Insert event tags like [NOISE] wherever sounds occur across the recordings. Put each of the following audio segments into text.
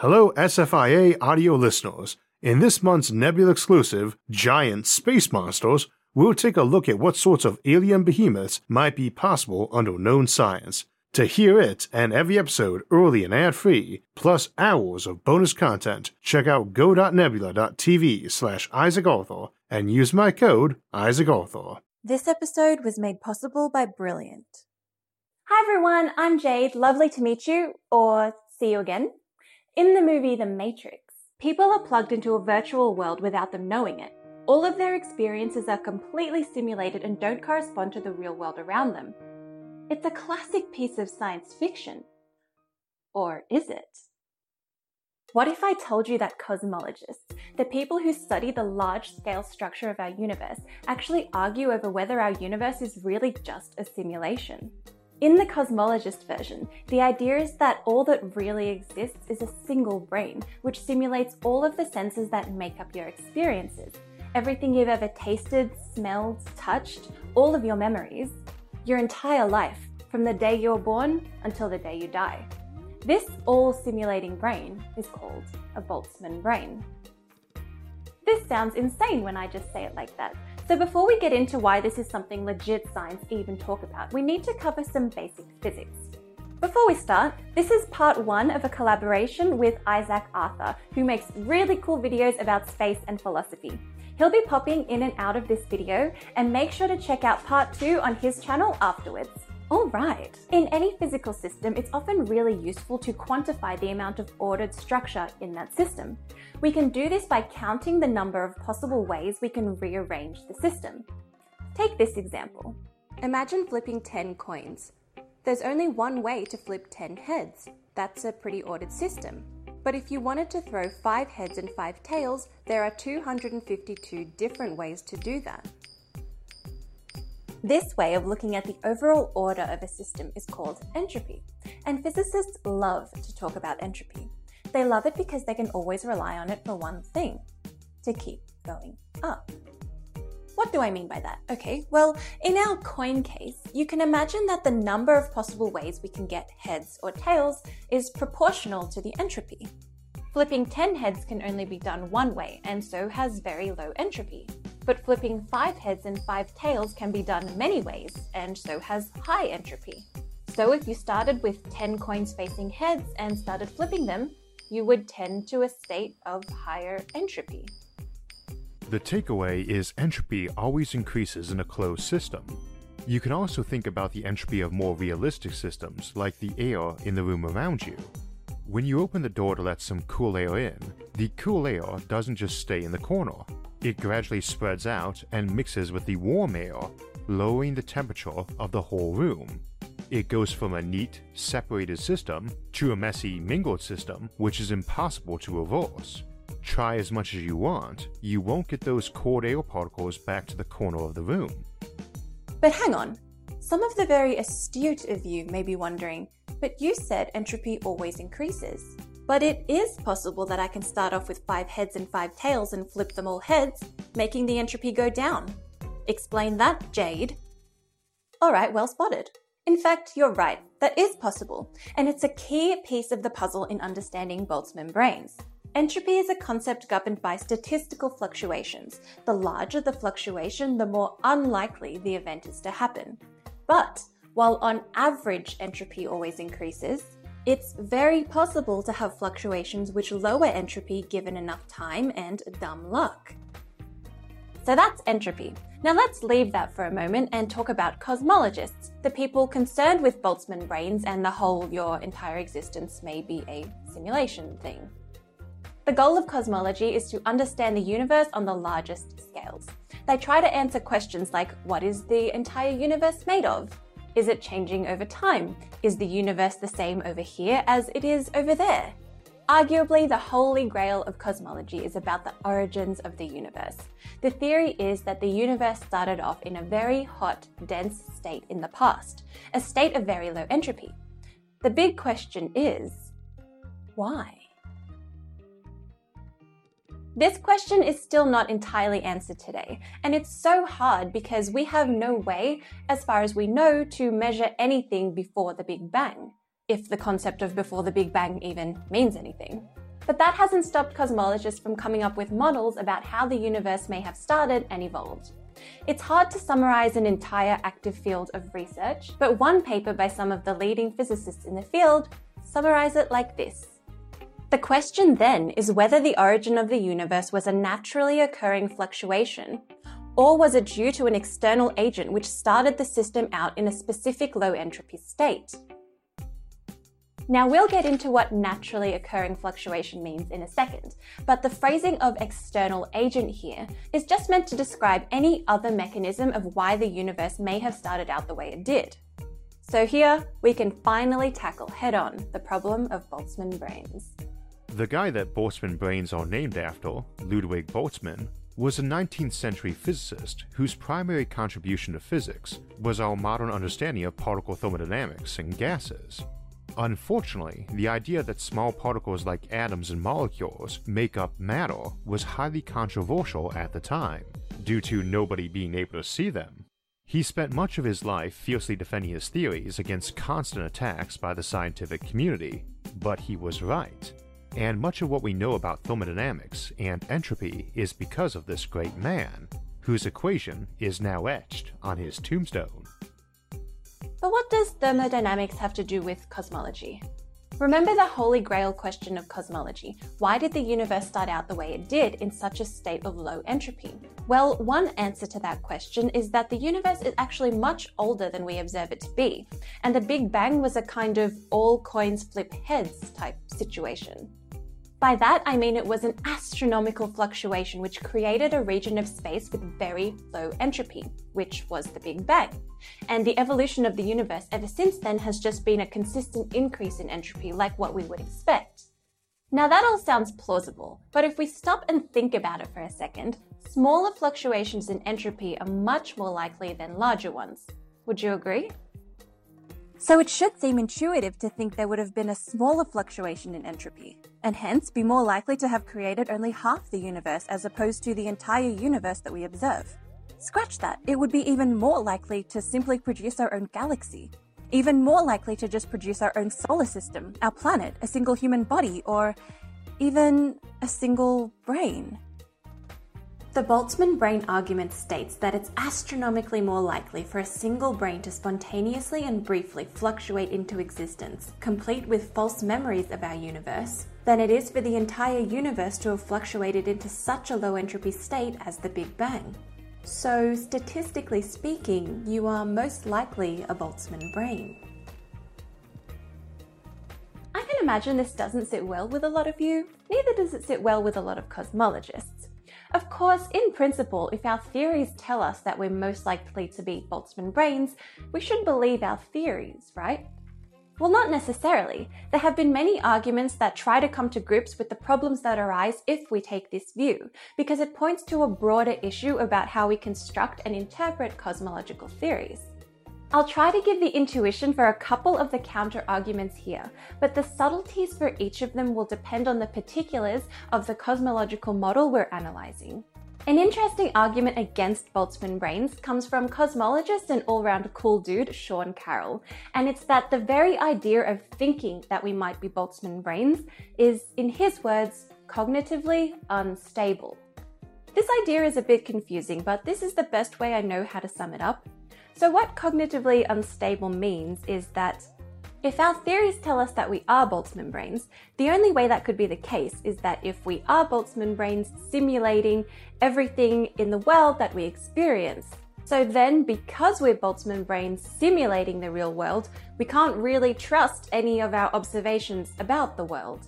Hello, SFIA audio listeners. In this month's Nebula exclusive, Giant Space Monsters, we'll take a look at what sorts of alien behemoths might be possible under known science. To hear it and every episode early and ad free, plus hours of bonus content, check out go.nebula.tv slash Isaac Arthur and use my code Isaac Arthur. This episode was made possible by Brilliant. Hi everyone, I'm Jade. Lovely to meet you, or see you again. In the movie The Matrix, people are plugged into a virtual world without them knowing it. All of their experiences are completely simulated and don't correspond to the real world around them. It's a classic piece of science fiction. Or is it? What if I told you that cosmologists, the people who study the large scale structure of our universe, actually argue over whether our universe is really just a simulation? In the cosmologist version, the idea is that all that really exists is a single brain, which simulates all of the senses that make up your experiences. Everything you've ever tasted, smelled, touched, all of your memories, your entire life, from the day you're born until the day you die. This all simulating brain is called a Boltzmann brain. This sounds insane when I just say it like that, so before we get into why this is something legit science even talk about, we need to cover some basic physics. Before we start, this is part one of a collaboration with Isaac Arthur, who makes really cool videos about space and philosophy. He'll be popping in and out of this video, and make sure to check out part two on his channel afterwards. Alright, in any physical system, it's often really useful to quantify the amount of ordered structure in that system. We can do this by counting the number of possible ways we can rearrange the system. Take this example. Imagine flipping 10 coins. There's only one way to flip 10 heads. That's a pretty ordered system. But if you wanted to throw 5 heads and 5 tails, there are 252 different ways to do that. This way of looking at the overall order of a system is called entropy, and physicists love to talk about entropy. They love it because they can always rely on it for one thing to keep going up. What do I mean by that? Okay, well, in our coin case, you can imagine that the number of possible ways we can get heads or tails is proportional to the entropy. Flipping 10 heads can only be done one way and so has very low entropy but flipping five heads and five tails can be done many ways, and so has high entropy. So if you started with 10 coins facing heads and started flipping them, you would tend to a state of higher entropy. The takeaway is entropy always increases in a closed system. You can also think about the entropy of more realistic systems, like the air in the room around you. When you open the door to let some cool air in, the cool air doesn't just stay in the corner. It gradually spreads out and mixes with the warm air, lowering the temperature of the whole room. It goes from a neat, separated system to a messy, mingled system, which is impossible to reverse. Try as much as you want, you won't get those cold air particles back to the corner of the room. But hang on, some of the very astute of you may be wondering, but you said entropy always increases. But it is possible that I can start off with five heads and five tails and flip them all heads, making the entropy go down. Explain that, Jade. Alright, well spotted. In fact, you're right, that is possible, and it's a key piece of the puzzle in understanding Boltzmann brains. Entropy is a concept governed by statistical fluctuations. The larger the fluctuation, the more unlikely the event is to happen. But while on average entropy always increases, it's very possible to have fluctuations which lower entropy given enough time and dumb luck. So that's entropy. Now let's leave that for a moment and talk about cosmologists, the people concerned with Boltzmann brains and the whole your entire existence may be a simulation thing. The goal of cosmology is to understand the universe on the largest scales. They try to answer questions like what is the entire universe made of? Is it changing over time? Is the universe the same over here as it is over there? Arguably, the holy grail of cosmology is about the origins of the universe. The theory is that the universe started off in a very hot, dense state in the past, a state of very low entropy. The big question is why? This question is still not entirely answered today, and it's so hard because we have no way, as far as we know, to measure anything before the Big Bang, if the concept of before the Big Bang even means anything. But that hasn't stopped cosmologists from coming up with models about how the universe may have started and evolved. It's hard to summarize an entire active field of research, but one paper by some of the leading physicists in the field summarize it like this. The question then is whether the origin of the universe was a naturally occurring fluctuation, or was it due to an external agent which started the system out in a specific low entropy state? Now, we'll get into what naturally occurring fluctuation means in a second, but the phrasing of external agent here is just meant to describe any other mechanism of why the universe may have started out the way it did. So here, we can finally tackle head on the problem of Boltzmann brains. The guy that Boltzmann brains are named after, Ludwig Boltzmann, was a 19th century physicist whose primary contribution to physics was our modern understanding of particle thermodynamics and gases. Unfortunately, the idea that small particles like atoms and molecules make up matter was highly controversial at the time, due to nobody being able to see them. He spent much of his life fiercely defending his theories against constant attacks by the scientific community, but he was right. And much of what we know about thermodynamics and entropy is because of this great man, whose equation is now etched on his tombstone. But what does thermodynamics have to do with cosmology? Remember the holy grail question of cosmology. Why did the universe start out the way it did in such a state of low entropy? Well, one answer to that question is that the universe is actually much older than we observe it to be, and the Big Bang was a kind of all coins flip heads type situation. By that, I mean it was an astronomical fluctuation which created a region of space with very low entropy, which was the Big Bang. And the evolution of the universe ever since then has just been a consistent increase in entropy, like what we would expect. Now, that all sounds plausible, but if we stop and think about it for a second, smaller fluctuations in entropy are much more likely than larger ones. Would you agree? So it should seem intuitive to think there would have been a smaller fluctuation in entropy, and hence be more likely to have created only half the universe as opposed to the entire universe that we observe. Scratch that, it would be even more likely to simply produce our own galaxy, even more likely to just produce our own solar system, our planet, a single human body, or even a single brain. The Boltzmann brain argument states that it's astronomically more likely for a single brain to spontaneously and briefly fluctuate into existence, complete with false memories of our universe, than it is for the entire universe to have fluctuated into such a low entropy state as the Big Bang. So, statistically speaking, you are most likely a Boltzmann brain. I can imagine this doesn't sit well with a lot of you, neither does it sit well with a lot of cosmologists. Of course, in principle, if our theories tell us that we're most likely to be Boltzmann brains, we should believe our theories, right? Well, not necessarily. There have been many arguments that try to come to grips with the problems that arise if we take this view, because it points to a broader issue about how we construct and interpret cosmological theories. I'll try to give the intuition for a couple of the counter arguments here, but the subtleties for each of them will depend on the particulars of the cosmological model we're analysing. An interesting argument against Boltzmann brains comes from cosmologist and all round cool dude Sean Carroll, and it's that the very idea of thinking that we might be Boltzmann brains is, in his words, cognitively unstable. This idea is a bit confusing, but this is the best way I know how to sum it up. So, what cognitively unstable means is that if our theories tell us that we are Boltzmann brains, the only way that could be the case is that if we are Boltzmann brains simulating everything in the world that we experience, so then, because we're Boltzmann brains simulating the real world, we can't really trust any of our observations about the world.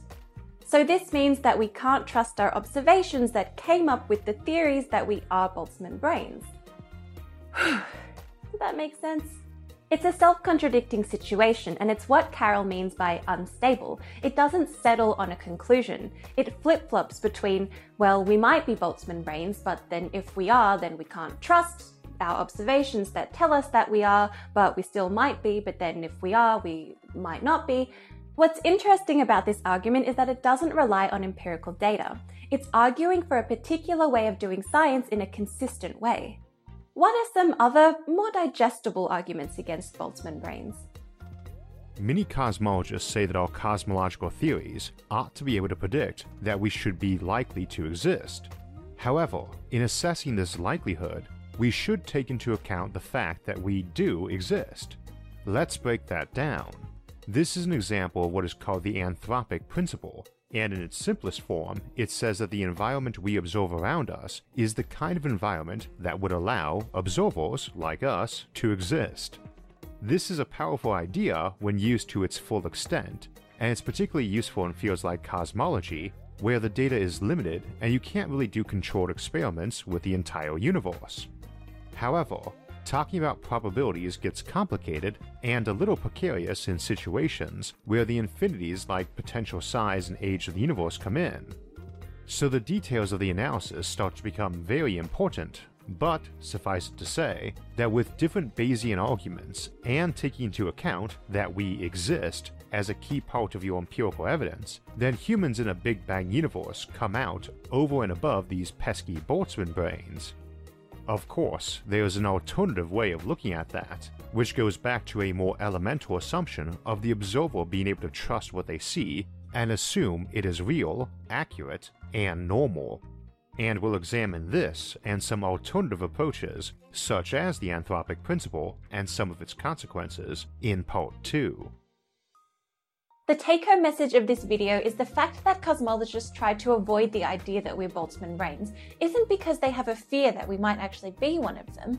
So this means that we can't trust our observations that came up with the theories that we are Boltzmann brains. [SIGHS] [SIGHS] [SIGHS] that make sense? It's a self contradicting situation, and it's what Carroll means by unstable. It doesn't settle on a conclusion. It flip flops between, well, we might be Boltzmann brains, but then if we are, then we can't trust our observations that tell us that we are, but we still might be, but then if we are, we might not be. What's interesting about this argument is that it doesn't rely on empirical data. It's arguing for a particular way of doing science in a consistent way. What are some other, more digestible arguments against Boltzmann brains? Many cosmologists say that our cosmological theories ought to be able to predict that we should be likely to exist. However, in assessing this likelihood, we should take into account the fact that we do exist. Let's break that down. This is an example of what is called the anthropic principle, and in its simplest form, it says that the environment we observe around us is the kind of environment that would allow observers, like us, to exist. This is a powerful idea when used to its full extent, and it's particularly useful in fields like cosmology, where the data is limited and you can't really do controlled experiments with the entire universe. However, talking about probabilities gets complicated and a little precarious in situations where the infinities like potential size and age of the universe come in. So the details of the analysis start to become very important, but suffice it to say that with different Bayesian arguments and taking into account that we exist as a key part of your empirical evidence, then humans in a Big Bang universe come out over and above these pesky Boltzmann brains. Of course, there is an alternative way of looking at that, which goes back to a more elemental assumption of the observer being able to trust what they see and assume it is real, accurate, and normal. And we'll examine this and some alternative approaches, such as the anthropic principle and some of its consequences, in part 2. The take-home message of this video is the fact that cosmologists try to avoid the idea that we're Boltzmann brains isn't because they have a fear that we might actually be one of them.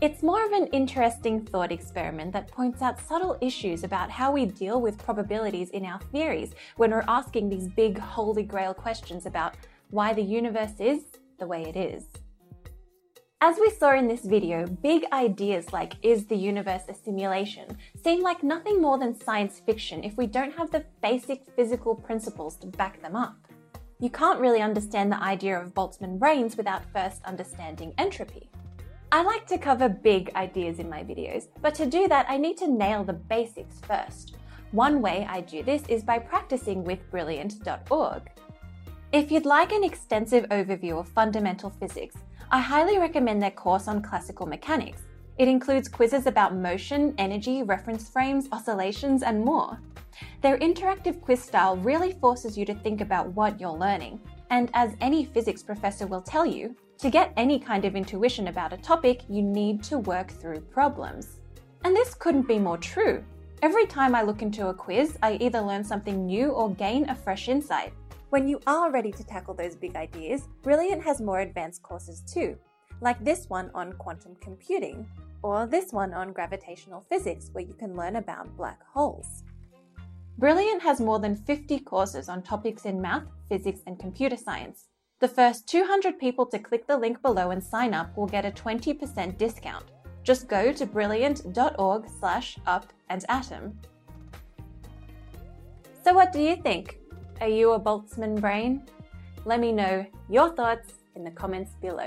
It's more of an interesting thought experiment that points out subtle issues about how we deal with probabilities in our theories when we're asking these big holy grail questions about why the universe is the way it is. As we saw in this video, big ideas like is the universe a simulation seem like nothing more than science fiction if we don't have the basic physical principles to back them up. You can't really understand the idea of Boltzmann brains without first understanding entropy. I like to cover big ideas in my videos, but to do that I need to nail the basics first. One way I do this is by practicing with Brilliant.org. If you'd like an extensive overview of fundamental physics, I highly recommend their course on classical mechanics. It includes quizzes about motion, energy, reference frames, oscillations, and more. Their interactive quiz style really forces you to think about what you're learning. And as any physics professor will tell you, to get any kind of intuition about a topic, you need to work through problems. And this couldn't be more true. Every time I look into a quiz, I either learn something new or gain a fresh insight. When you are ready to tackle those big ideas, Brilliant has more advanced courses too, like this one on quantum computing, or this one on gravitational physics, where you can learn about black holes. Brilliant has more than 50 courses on topics in math, physics, and computer science. The first 200 people to click the link below and sign up will get a 20% discount. Just go to brilliant.org slash up and atom. So what do you think? Are you a Boltzmann brain? Let me know your thoughts in the comments below.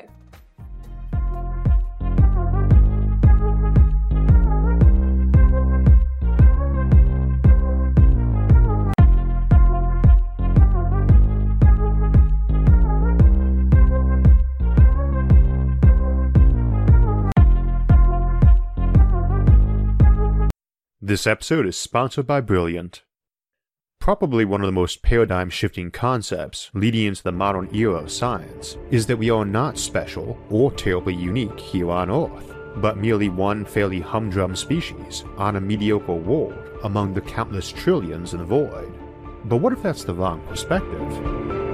This episode is sponsored by Brilliant. Probably one of the most paradigm shifting concepts leading into the modern era of science is that we are not special or terribly unique here on Earth, but merely one fairly humdrum species on a mediocre world among the countless trillions in the void. But what if that's the wrong perspective?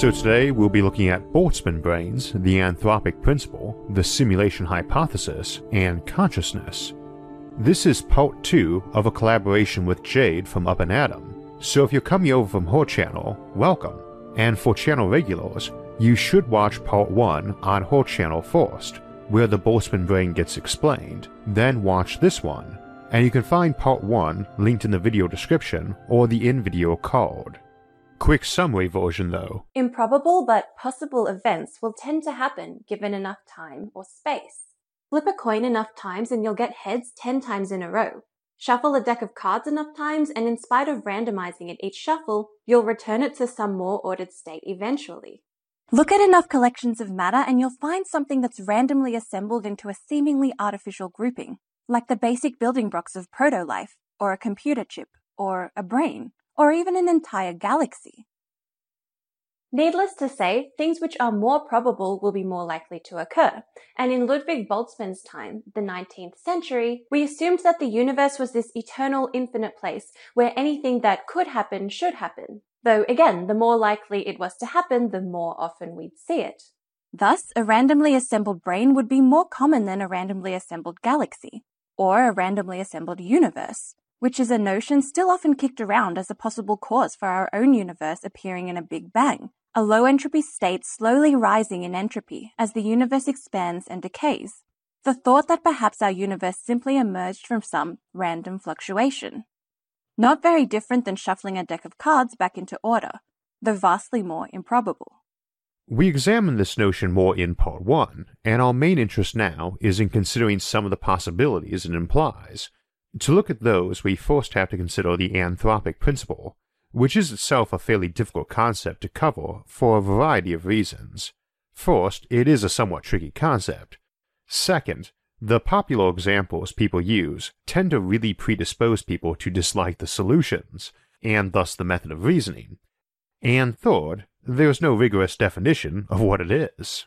So today we'll be looking at Boltzmann brains, the anthropic principle, the simulation hypothesis, and consciousness. This is part 2 of a collaboration with Jade from Up and Atom, so if you're coming over from her channel, welcome. And for channel regulars, you should watch part 1 on her channel first, where the Boltzmann brain gets explained, then watch this one, and you can find part 1 linked in the video description or the in-video card. Quick summary version though. Improbable but possible events will tend to happen given enough time or space. Flip a coin enough times and you'll get heads 10 times in a row. Shuffle a deck of cards enough times and in spite of randomizing it each shuffle, you'll return it to some more ordered state eventually. Look at enough collections of matter and you'll find something that's randomly assembled into a seemingly artificial grouping, like the basic building blocks of proto-life, or a computer chip, or a brain, or even an entire galaxy. Needless to say, things which are more probable will be more likely to occur. And in Ludwig Boltzmann's time, the 19th century, we assumed that the universe was this eternal infinite place where anything that could happen should happen. Though again, the more likely it was to happen, the more often we'd see it. Thus, a randomly assembled brain would be more common than a randomly assembled galaxy, or a randomly assembled universe, which is a notion still often kicked around as a possible cause for our own universe appearing in a Big Bang, a low entropy state slowly rising in entropy as the universe expands and decays. The thought that perhaps our universe simply emerged from some random fluctuation. Not very different than shuffling a deck of cards back into order, though vastly more improbable. We examined this notion more in Part 1, and our main interest now is in considering some of the possibilities it implies. To look at those, we first have to consider the anthropic principle, which is itself a fairly difficult concept to cover for a variety of reasons. First, it is a somewhat tricky concept. Second, the popular examples people use tend to really predispose people to dislike the solutions, and thus the method of reasoning. And third, there's no rigorous definition of what it is.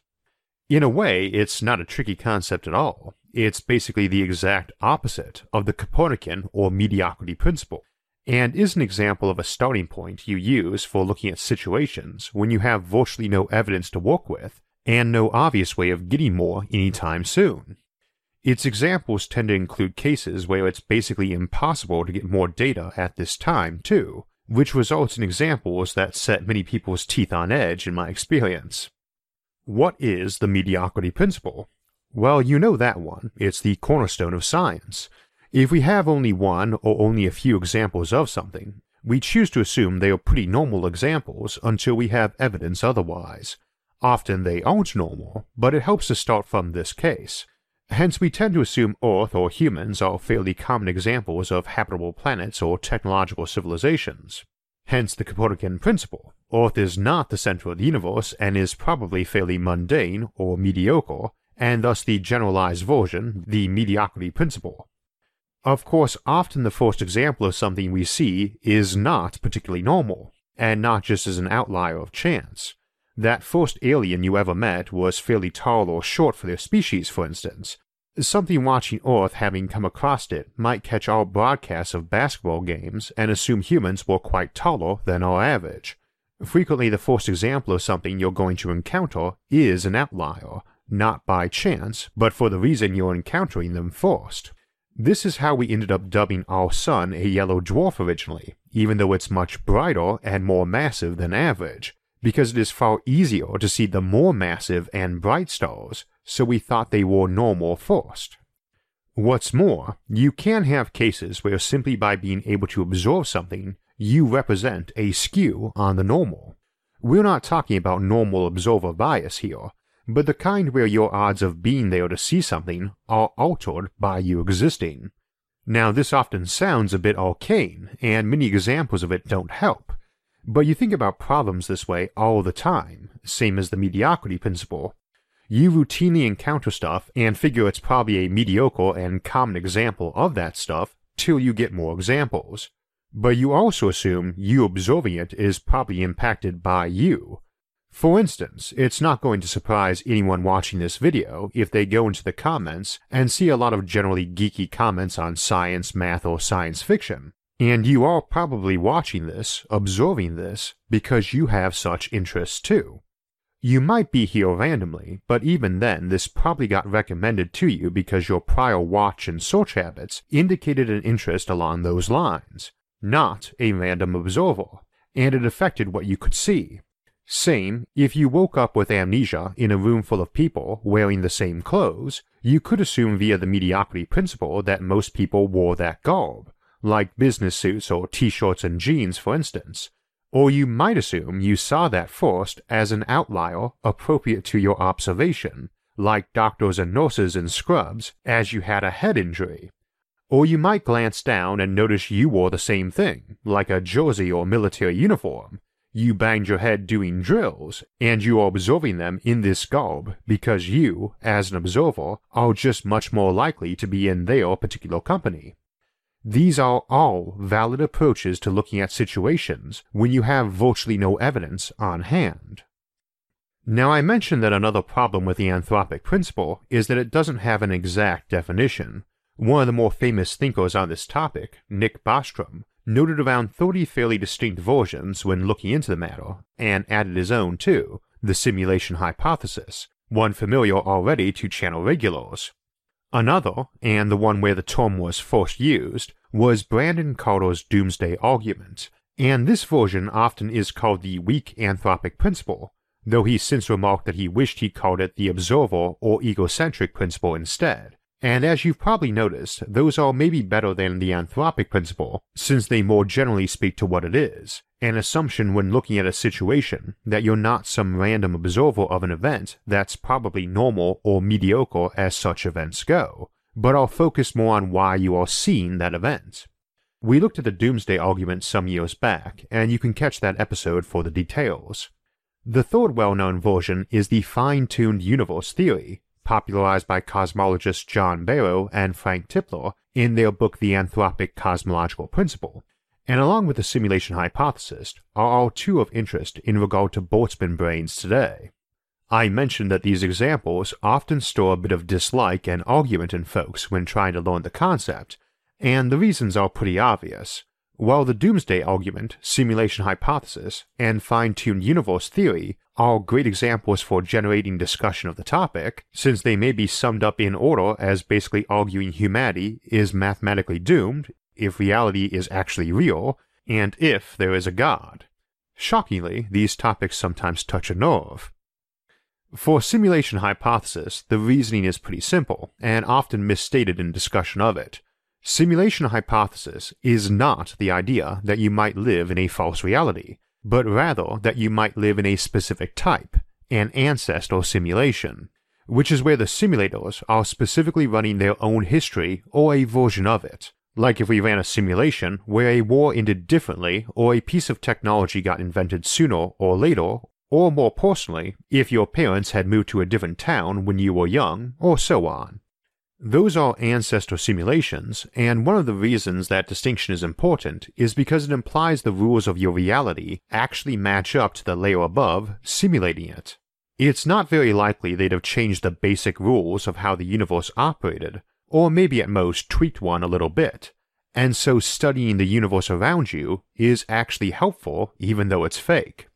In a way, it's not a tricky concept at all. It's basically the exact opposite of the Copernican or mediocrity principle and is an example of a starting point you use for looking at situations when you have virtually no evidence to work with and no obvious way of getting more anytime soon. Its examples tend to include cases where it's basically impossible to get more data at this time, too, which results in examples that set many people's teeth on edge in my experience. What is the mediocrity principle? Well, you know that one. It's the cornerstone of science. If we have only one or only a few examples of something, we choose to assume they are pretty normal examples until we have evidence otherwise. Often they aren't normal, but it helps to start from this case. Hence, we tend to assume Earth or humans are fairly common examples of habitable planets or technological civilizations. Hence the Copernican principle. Earth is not the center of the universe and is probably fairly mundane or mediocre, and thus the generalized version, the mediocrity principle. Of course, often the first example of something we see is not particularly normal, and not just as an outlier of chance. That first alien you ever met was fairly tall or short for their species, for instance. Something watching Earth having come across it might catch our broadcasts of basketball games and assume humans were quite taller than our average. Frequently, the first example of something you're going to encounter is an outlier, not by chance, but for the reason you're encountering them first. This is how we ended up dubbing our sun a yellow dwarf originally, even though it's much brighter and more massive than average, because it is far easier to see the more massive and bright stars, so we thought they were normal first. What's more, you can have cases where simply by being able to observe something, you represent a skew on the normal. We're not talking about normal observer bias here, but the kind where your odds of being there to see something are altered by you existing. Now, this often sounds a bit arcane, and many examples of it don't help, but you think about problems this way all the time, same as the mediocrity principle. You routinely encounter stuff and figure it's probably a mediocre and common example of that stuff till you get more examples. But you also assume you observing it is probably impacted by you, for instance, it's not going to surprise anyone watching this video if they go into the comments and see a lot of generally geeky comments on science, math, or science fiction. And you are probably watching this, observing this, because you have such interests too. You might be here randomly, but even then, this probably got recommended to you because your prior watch and search habits indicated an interest along those lines, not a random observer, and it affected what you could see, same, if you woke up with amnesia in a room full of people wearing the same clothes, you could assume via the mediocrity principle that most people wore that garb, like business suits or t shirts and jeans, for instance. Or you might assume you saw that first as an outlier appropriate to your observation, like doctors and nurses in scrubs, as you had a head injury. Or you might glance down and notice you wore the same thing, like a jersey or military uniform, You banged your head doing drills, and you are observing them in this garb because you, as an observer, are just much more likely to be in their particular company. These are all valid approaches to looking at situations when you have virtually no evidence on hand. Now, I mentioned that another problem with the anthropic principle is that it doesn't have an exact definition. One of the more famous thinkers on this topic, Nick Bostrom, noted around 30 fairly distinct versions when looking into the matter, and added his own too, the simulation hypothesis, one familiar already to channel regulars. Another, and the one where the term was first used, was Brandon Carter's doomsday argument, and this version often is called the weak anthropic principle, though he since remarked that he wished he called it the observer or egocentric principle instead, and as you've probably noticed, those are maybe better than the anthropic principle, since they more generally speak to what it is, an assumption when looking at a situation that you're not some random observer of an event that's probably normal or mediocre as such events go, but are focused more on why you are seeing that event. We looked at the doomsday argument some years back, and you can catch that episode for the details. The third well known version is the fine tuned universe theory, popularized by cosmologists John Barrow and Frank Tipler in their book The Anthropic Cosmological Principle, and along with the simulation hypothesis are all two of interest in regard to Boltzmann brains today. I mentioned that these examples often store a bit of dislike and argument in folks when trying to learn the concept, and the reasons are pretty obvious. While the doomsday argument, simulation hypothesis, and fine tuned universe theory are great examples for generating discussion of the topic, since they may be summed up in order as basically arguing humanity is mathematically doomed if reality is actually real, and if there is a God. Shockingly, these topics sometimes touch a nerve. For simulation hypothesis, the reasoning is pretty simple, and often misstated in discussion of it. Simulation hypothesis is not the idea that you might live in a false reality, but rather that you might live in a specific type, an ancestor simulation, which is where the simulators are specifically running their own history or a version of it. Like if we ran a simulation where a war ended differently or a piece of technology got invented sooner or later, or more personally, if your parents had moved to a different town when you were young, or so on. Those are ancestor simulations, and one of the reasons that distinction is important is because it implies the rules of your reality actually match up to the layer above, simulating it. It's not very likely they'd have changed the basic rules of how the universe operated, or maybe at most tweaked one a little bit, and so studying the universe around you is actually helpful even though it's fake.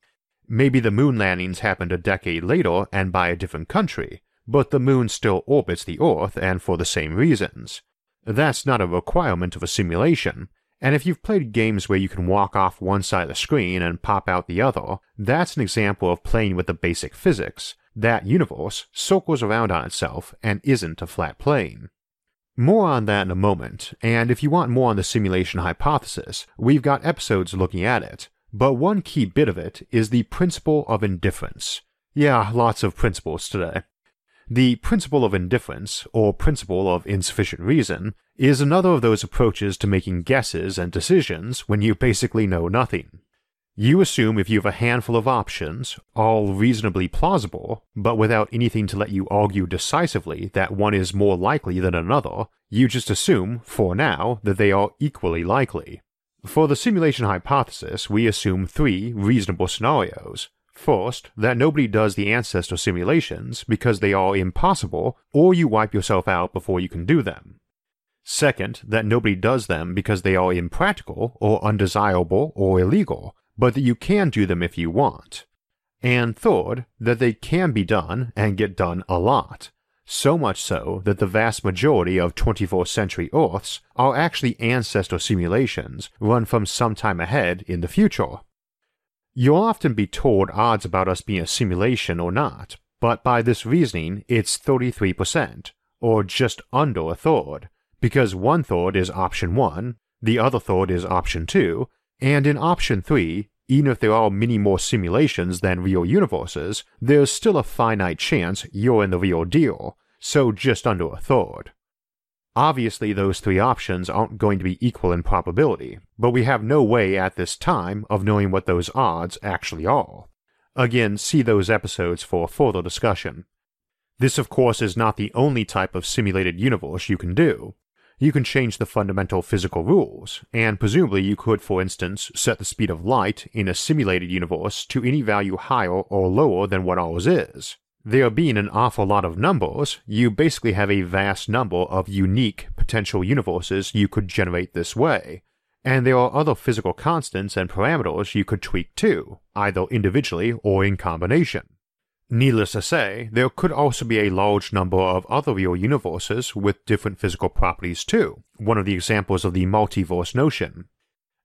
Maybe the moon landings happened a decade later and by a different country, but the moon still orbits the Earth and for the same reasons. That's not a requirement of a simulation, and if you've played games where you can walk off one side of the screen and pop out the other, that's an example of playing with the basic physics. That universe circles around on itself and isn't a flat plane. More on that in a moment, and if you want more on the simulation hypothesis, we've got episodes looking at it, but one key bit of it is the principle of indifference. Yeah, lots of principles today. The principle of indifference, or principle of insufficient reason, is another of those approaches to making guesses and decisions when you basically know nothing. You assume if you have a handful of options, all reasonably plausible, but without anything to let you argue decisively that one is more likely than another, you just assume, for now, that they are equally likely. For the simulation hypothesis, we assume three reasonable scenarios, First, that nobody does the ancestor simulations because they are impossible, or you wipe yourself out before you can do them. Second, that nobody does them because they are impractical, or undesirable, or illegal, but that you can do them if you want. And third, that they can be done and get done a lot, so much so that the vast majority of 24th century Earths are actually ancestor simulations run from some time ahead in the future. You'll often be told odds about us being a simulation or not, but by this reasoning, it's 33%, or just under a third, because one third is option 1, the other third is option 2, and in option 3, even if there are many more simulations than real universes, there's still a finite chance you're in the real deal, so just under a third. Obviously, those three options aren't going to be equal in probability, but we have no way at this time of knowing what those odds actually are. Again, see those episodes for further discussion. This, of course, is not the only type of simulated universe you can do. You can change the fundamental physical rules, and presumably you could, for instance, set the speed of light in a simulated universe to any value higher or lower than what ours is. There being an awful lot of numbers, you basically have a vast number of unique potential universes you could generate this way. And there are other physical constants and parameters you could tweak too, either individually or in combination. Needless to say, there could also be a large number of other real universes with different physical properties too, one of the examples of the multiverse notion.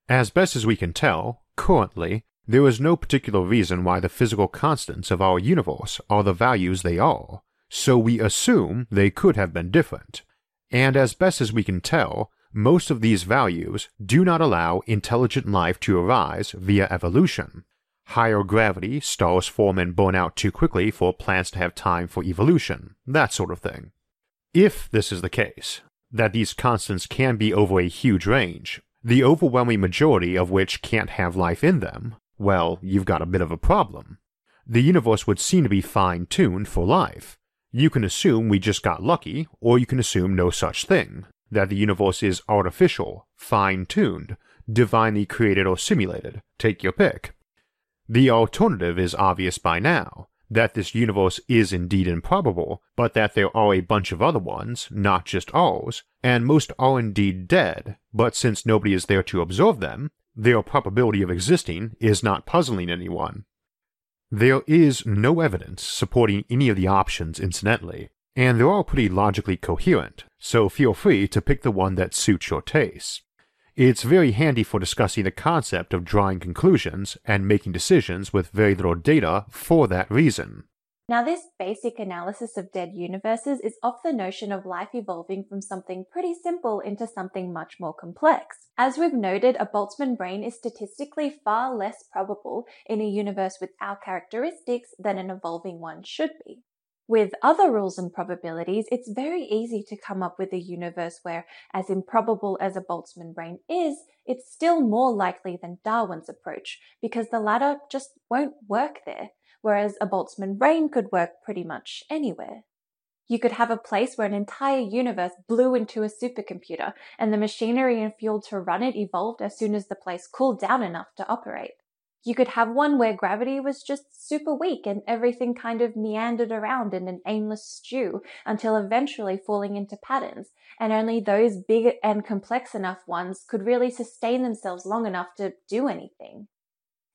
As best as we can tell, currently, there is no particular reason why the physical constants of our universe are the values they are, so we assume they could have been different. And as best as we can tell, most of these values do not allow intelligent life to arise via evolution. Higher gravity, stars form and burn out too quickly for plants to have time for evolution, that sort of thing. If this is the case, that these constants can be over a huge range, the overwhelming majority of which can't have life in them, well, you've got a bit of a problem. The universe would seem to be fine tuned for life. You can assume we just got lucky, or you can assume no such thing, that the universe is artificial, fine tuned, divinely created or simulated. Take your pick. The alternative is obvious by now that this universe is indeed improbable, but that there are a bunch of other ones, not just ours, and most are indeed dead, but since nobody is there to observe them, their probability of existing is not puzzling anyone. There is no evidence supporting any of the options, incidentally, and they're all pretty logically coherent, so feel free to pick the one that suits your taste. It's very handy for discussing the concept of drawing conclusions and making decisions with very little data for that reason. Now, this basic analysis of dead universes is off the notion of life evolving from something pretty simple into something much more complex. As we've noted, a Boltzmann brain is statistically far less probable in a universe with our characteristics than an evolving one should be. With other rules and probabilities, it's very easy to come up with a universe where, as improbable as a Boltzmann brain is, it's still more likely than Darwin's approach, because the latter just won't work there whereas a Boltzmann brain could work pretty much anywhere. You could have a place where an entire universe blew into a supercomputer and the machinery and fuel to run it evolved as soon as the place cooled down enough to operate. You could have one where gravity was just super weak and everything kind of meandered around in an aimless stew until eventually falling into patterns, and only those big and complex enough ones could really sustain themselves long enough to do anything.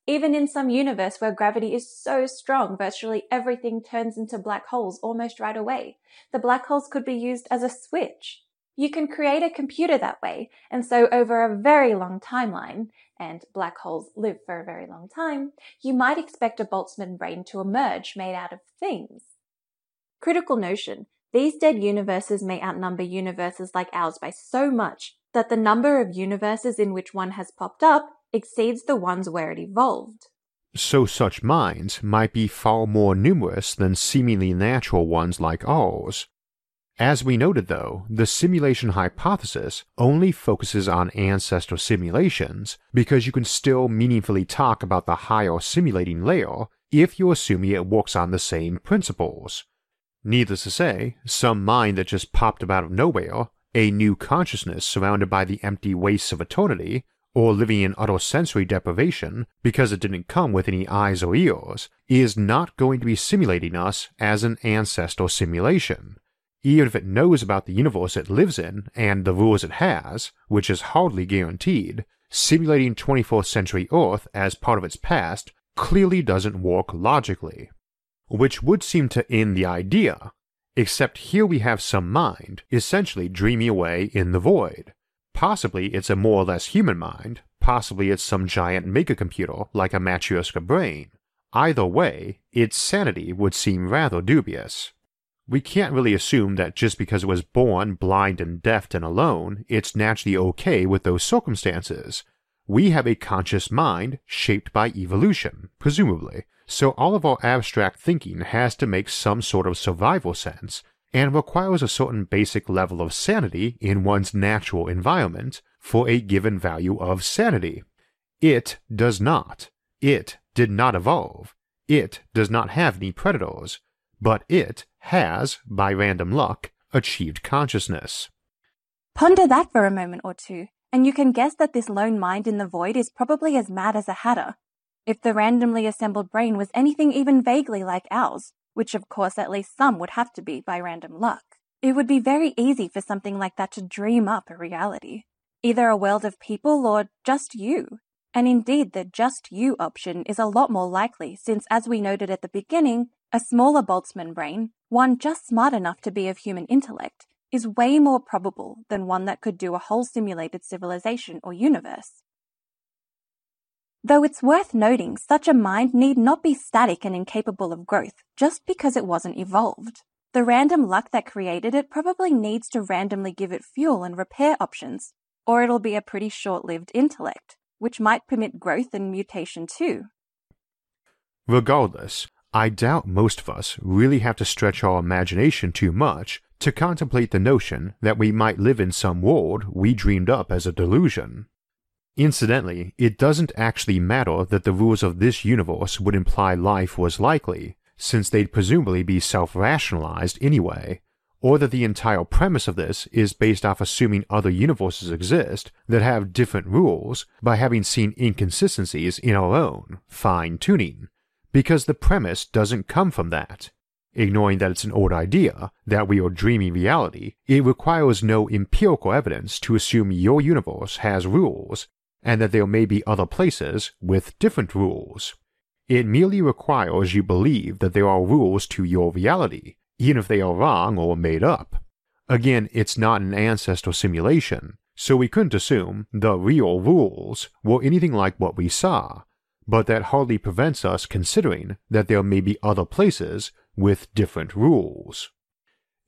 Even in some universe where gravity is so strong, virtually everything turns into black holes almost right away. The black holes could be used as a switch. You can create a computer that way, and so over a very long timeline, and black holes live for a very long time, you might expect a Boltzmann brain to emerge made out of things. Critical notion. These dead universes may outnumber universes like ours by so much that the number of universes in which one has popped up exceeds the ones where it evolved. So such minds might be far more numerous than seemingly natural ones like ours. As we noted though, the simulation hypothesis only focuses on ancestor simulations because you can still meaningfully talk about the higher simulating layer if you assume it works on the same principles. Needless to say, some mind that just popped up out of nowhere, a new consciousness surrounded by the empty wastes of eternity, or living in utter sensory deprivation because it didn't come with any eyes or ears, is not going to be simulating us as an ancestor simulation. Even if it knows about the universe it lives in and the rules it has, which is hardly guaranteed, simulating 24th century Earth as part of its past clearly doesn't work logically. Which would seem to end the idea, except here we have some mind essentially dreaming away in the void Possibly it's a more or less human mind, possibly it's some giant megacomputer like a Matryoshka brain. Either way, its sanity would seem rather dubious. We can't really assume that just because it was born blind and deaf and alone, it's naturally okay with those circumstances. We have a conscious mind shaped by evolution, presumably, so all of our abstract thinking has to make some sort of survival sense, and requires a certain basic level of sanity in one's natural environment for a given value of sanity. It does not. It did not evolve. It does not have any predators, but it has, by random luck, achieved consciousness. Ponder that for a moment or two, and you can guess that this lone mind in the void is probably as mad as a hatter. If the randomly assembled brain was anything even vaguely like ours, which of course at least some would have to be by random luck, it would be very easy for something like that to dream up a reality. Either a world of people or just you. And indeed, the just you option is a lot more likely since, as we noted at the beginning, a smaller Boltzmann brain, one just smart enough to be of human intellect, is way more probable than one that could do a whole simulated civilization or universe. Though it's worth noting, such a mind need not be static and incapable of growth just because it wasn't evolved. The random luck that created it probably needs to randomly give it fuel and repair options, or it'll be a pretty short lived intellect, which might permit growth and mutation too. Regardless, I doubt most of us really have to stretch our imagination too much to contemplate the notion that we might live in some world we dreamed up as a delusion. Incidentally, it doesn't actually matter that the rules of this universe would imply life was likely, since they'd presumably be self rationalized anyway, or that the entire premise of this is based off assuming other universes exist that have different rules by having seen inconsistencies in our own, fine tuning, because the premise doesn't come from that. Ignoring that it's an old idea, that we are dreaming reality, it requires no empirical evidence to assume your universe has rules, and that there may be other places with different rules. It merely requires you believe that there are rules to your reality, even if they are wrong or made up. Again, it's not an ancestor simulation, so we couldn't assume the real rules were anything like what we saw, but that hardly prevents us considering that there may be other places with different rules.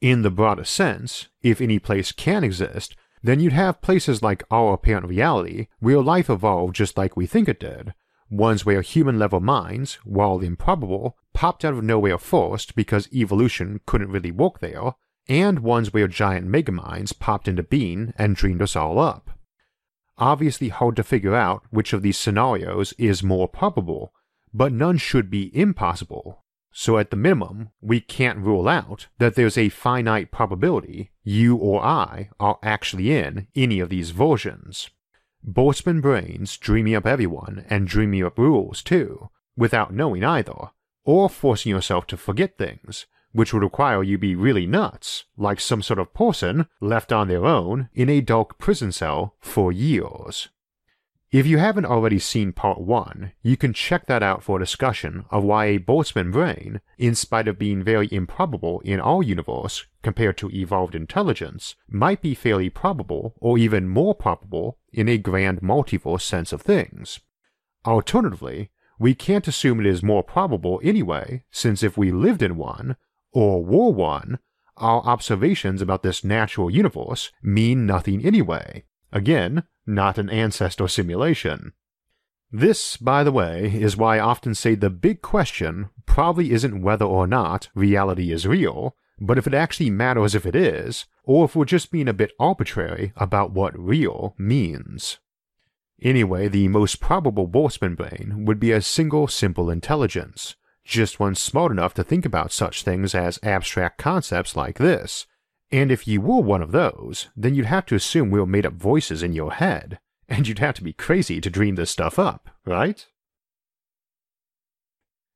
In the broader sense, if any place can exist, then you'd have places like our apparent reality where life evolved just like we think it did, ones where human level minds, while improbable, popped out of nowhere first because evolution couldn't really work there, and ones where giant megaminds popped into being and dreamed us all up. Obviously hard to figure out which of these scenarios is more probable, but none should be impossible, so at the minimum, we can't rule out that there's a finite probability you or I are actually in any of these versions. Boltzmann brains dreaming up everyone and dreaming up rules too, without knowing either, or forcing yourself to forget things, which would require you be really nuts, like some sort of person left on their own in a dark prison cell for years. If you haven't already seen part 1, you can check that out for a discussion of why a Boltzmann brain, in spite of being very improbable in our universe compared to evolved intelligence, might be fairly probable or even more probable in a grand multiverse sense of things. Alternatively, we can't assume it is more probable anyway, since if we lived in one, or were one, our observations about this natural universe mean nothing anyway. Again, not an ancestor simulation. This, by the way, is why I often say the big question probably isn't whether or not reality is real, but if it actually matters if it is, or if we're just being a bit arbitrary about what real means. Anyway, the most probable Boltzmann brain would be a single simple intelligence, just one smart enough to think about such things as abstract concepts like this, and if you were one of those, then you'd have to assume we were made up voices in your head, and you'd have to be crazy to dream this stuff up, right?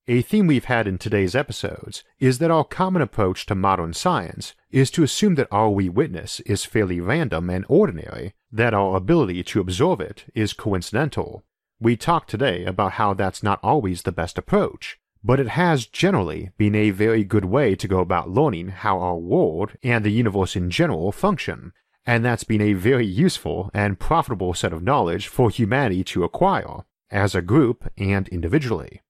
A theme we've had in today's episodes is that our common approach to modern science is to assume that all we witness is fairly random and ordinary, that our ability to absorb it is coincidental. We talked today about how that's not always the best approach, but it has generally been a very good way to go about learning how our world and the universe in general function, and that's been a very useful and profitable set of knowledge for humanity to acquire, as a group and individually.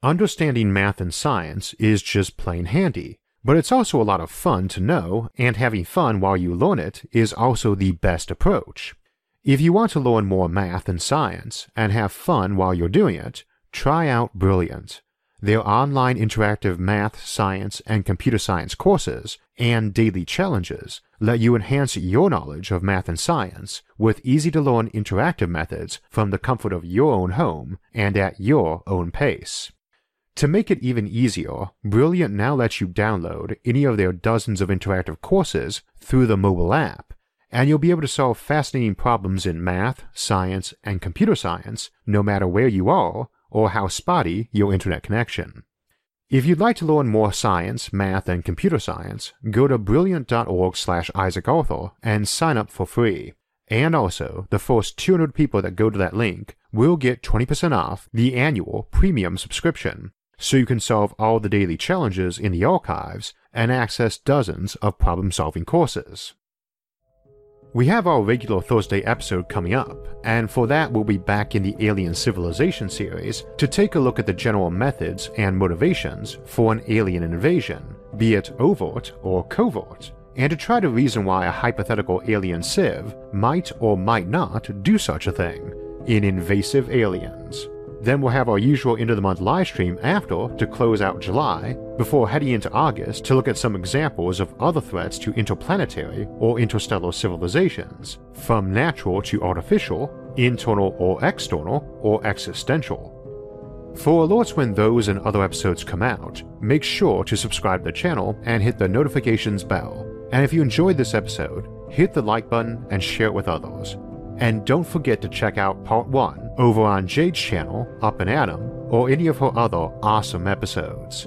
Understanding math and science is just plain handy, but it's also a lot of fun to know, and having fun while you learn it is also the best approach. If you want to learn more math and science and have fun while you're doing it, try out Brilliant their online interactive math, science, and computer science courses and daily challenges let you enhance your knowledge of math and science with easy to learn interactive methods from the comfort of your own home and at your own pace. To make it even easier, Brilliant now lets you download any of their dozens of interactive courses through the mobile app, and you'll be able to solve fascinating problems in math, science, and computer science no matter where you are or how spotty your internet connection. If you'd like to learn more science, math, and computer science, go to brilliant.org slash Isaac Arthur and sign up for free. And also, the first 200 people that go to that link will get 20% off the annual premium subscription, so you can solve all the daily challenges in the archives and access dozens of problem solving courses. We have our regular Thursday episode coming up, and for that, we'll be back in the Alien Civilization series to take a look at the general methods and motivations for an alien invasion, be it overt or covert, and to try to reason why a hypothetical alien civ might or might not do such a thing in Invasive Aliens. Then we'll have our usual end of the month live stream after to close out July, before heading into August to look at some examples of other threats to interplanetary or interstellar civilizations, from natural to artificial, internal or external, or existential. For alerts when those and other episodes come out, make sure to subscribe to the channel and hit the notifications bell. And if you enjoyed this episode, hit the like button and share it with others. And don't forget to check out part 1 over on Jade's channel, Up and Atom, or any of her other awesome episodes.